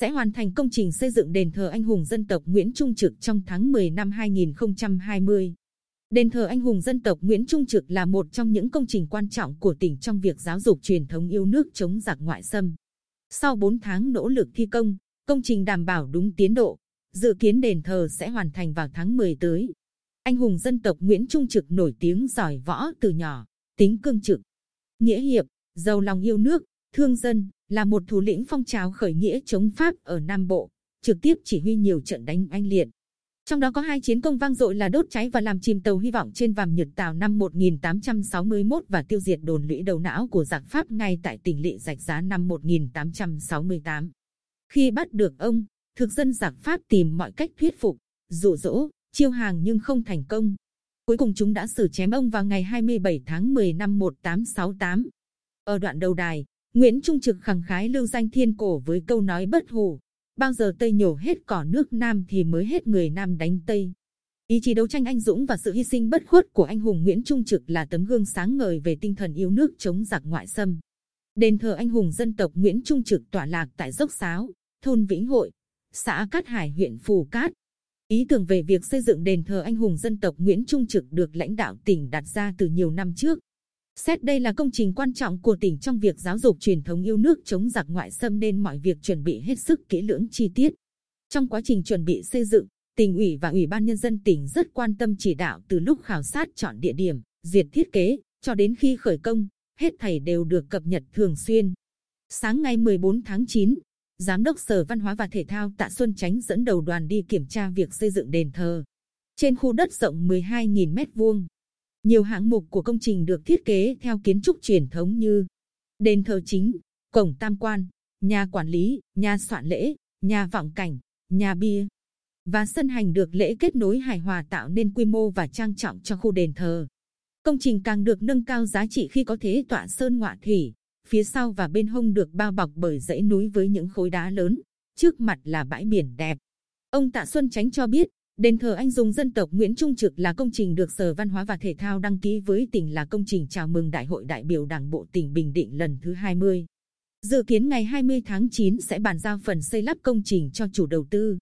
sẽ hoàn thành công trình xây dựng đền thờ anh hùng dân tộc Nguyễn Trung Trực trong tháng 10 năm 2020. Đền thờ anh hùng dân tộc Nguyễn Trung Trực là một trong những công trình quan trọng của tỉnh trong việc giáo dục truyền thống yêu nước chống giặc ngoại xâm. Sau 4 tháng nỗ lực thi công, công trình đảm bảo đúng tiến độ, dự kiến đền thờ sẽ hoàn thành vào tháng 10 tới. Anh hùng dân tộc Nguyễn Trung Trực nổi tiếng giỏi võ từ nhỏ, tính cương trực, nghĩa hiệp, giàu lòng yêu nước, thương dân, là một thủ lĩnh phong trào khởi nghĩa chống Pháp ở Nam Bộ, trực tiếp chỉ huy nhiều trận đánh anh liệt. Trong đó có hai chiến công vang dội là đốt cháy và làm chìm tàu hy vọng trên vàm Nhật Tàu năm 1861 và tiêu diệt đồn lũy đầu não của giặc Pháp ngay tại tỉnh Lệ Rạch Giá năm 1868. Khi bắt được ông, thực dân giặc Pháp tìm mọi cách thuyết phục, dụ dỗ, chiêu hàng nhưng không thành công. Cuối cùng chúng đã xử chém ông vào ngày 27 tháng 10 năm 1868. Ở đoạn đầu đài, Nguyễn Trung Trực khẳng khái lưu danh thiên cổ với câu nói bất hủ. Bao giờ Tây nhổ hết cỏ nước Nam thì mới hết người Nam đánh Tây. Ý chí đấu tranh anh dũng và sự hy sinh bất khuất của anh hùng Nguyễn Trung Trực là tấm gương sáng ngời về tinh thần yêu nước chống giặc ngoại xâm. Đền thờ anh hùng dân tộc Nguyễn Trung Trực tọa lạc tại Dốc Sáo, thôn Vĩnh Hội, xã Cát Hải huyện Phù Cát. Ý tưởng về việc xây dựng đền thờ anh hùng dân tộc Nguyễn Trung Trực được lãnh đạo tỉnh đặt ra từ nhiều năm trước. Xét đây là công trình quan trọng của tỉnh trong việc giáo dục truyền thống yêu nước chống giặc ngoại xâm nên mọi việc chuẩn bị hết sức kỹ lưỡng chi tiết. Trong quá trình chuẩn bị xây dựng, tỉnh ủy và ủy ban nhân dân tỉnh rất quan tâm chỉ đạo từ lúc khảo sát chọn địa điểm, duyệt thiết kế, cho đến khi khởi công, hết thảy đều được cập nhật thường xuyên. Sáng ngày 14 tháng 9, Giám đốc Sở Văn hóa và Thể thao Tạ Xuân Chánh dẫn đầu đoàn đi kiểm tra việc xây dựng đền thờ. Trên khu đất rộng 12.000 m2, nhiều hạng mục của công trình được thiết kế theo kiến trúc truyền thống như đền thờ chính, cổng tam quan, nhà quản lý, nhà soạn lễ, nhà vọng cảnh, nhà bia và sân hành được lễ kết nối hài hòa tạo nên quy mô và trang trọng cho khu đền thờ. Công trình càng được nâng cao giá trị khi có thế tọa sơn ngọa thủy, phía sau và bên hông được bao bọc bởi dãy núi với những khối đá lớn, trước mặt là bãi biển đẹp. Ông Tạ Xuân Chánh cho biết, Đền thờ anh dùng dân tộc Nguyễn Trung Trực là công trình được Sở Văn hóa và Thể thao đăng ký với tỉnh là công trình chào mừng Đại hội đại biểu Đảng bộ tỉnh Bình Định lần thứ 20. Dự kiến ngày 20 tháng 9 sẽ bàn giao phần xây lắp công trình cho chủ đầu tư.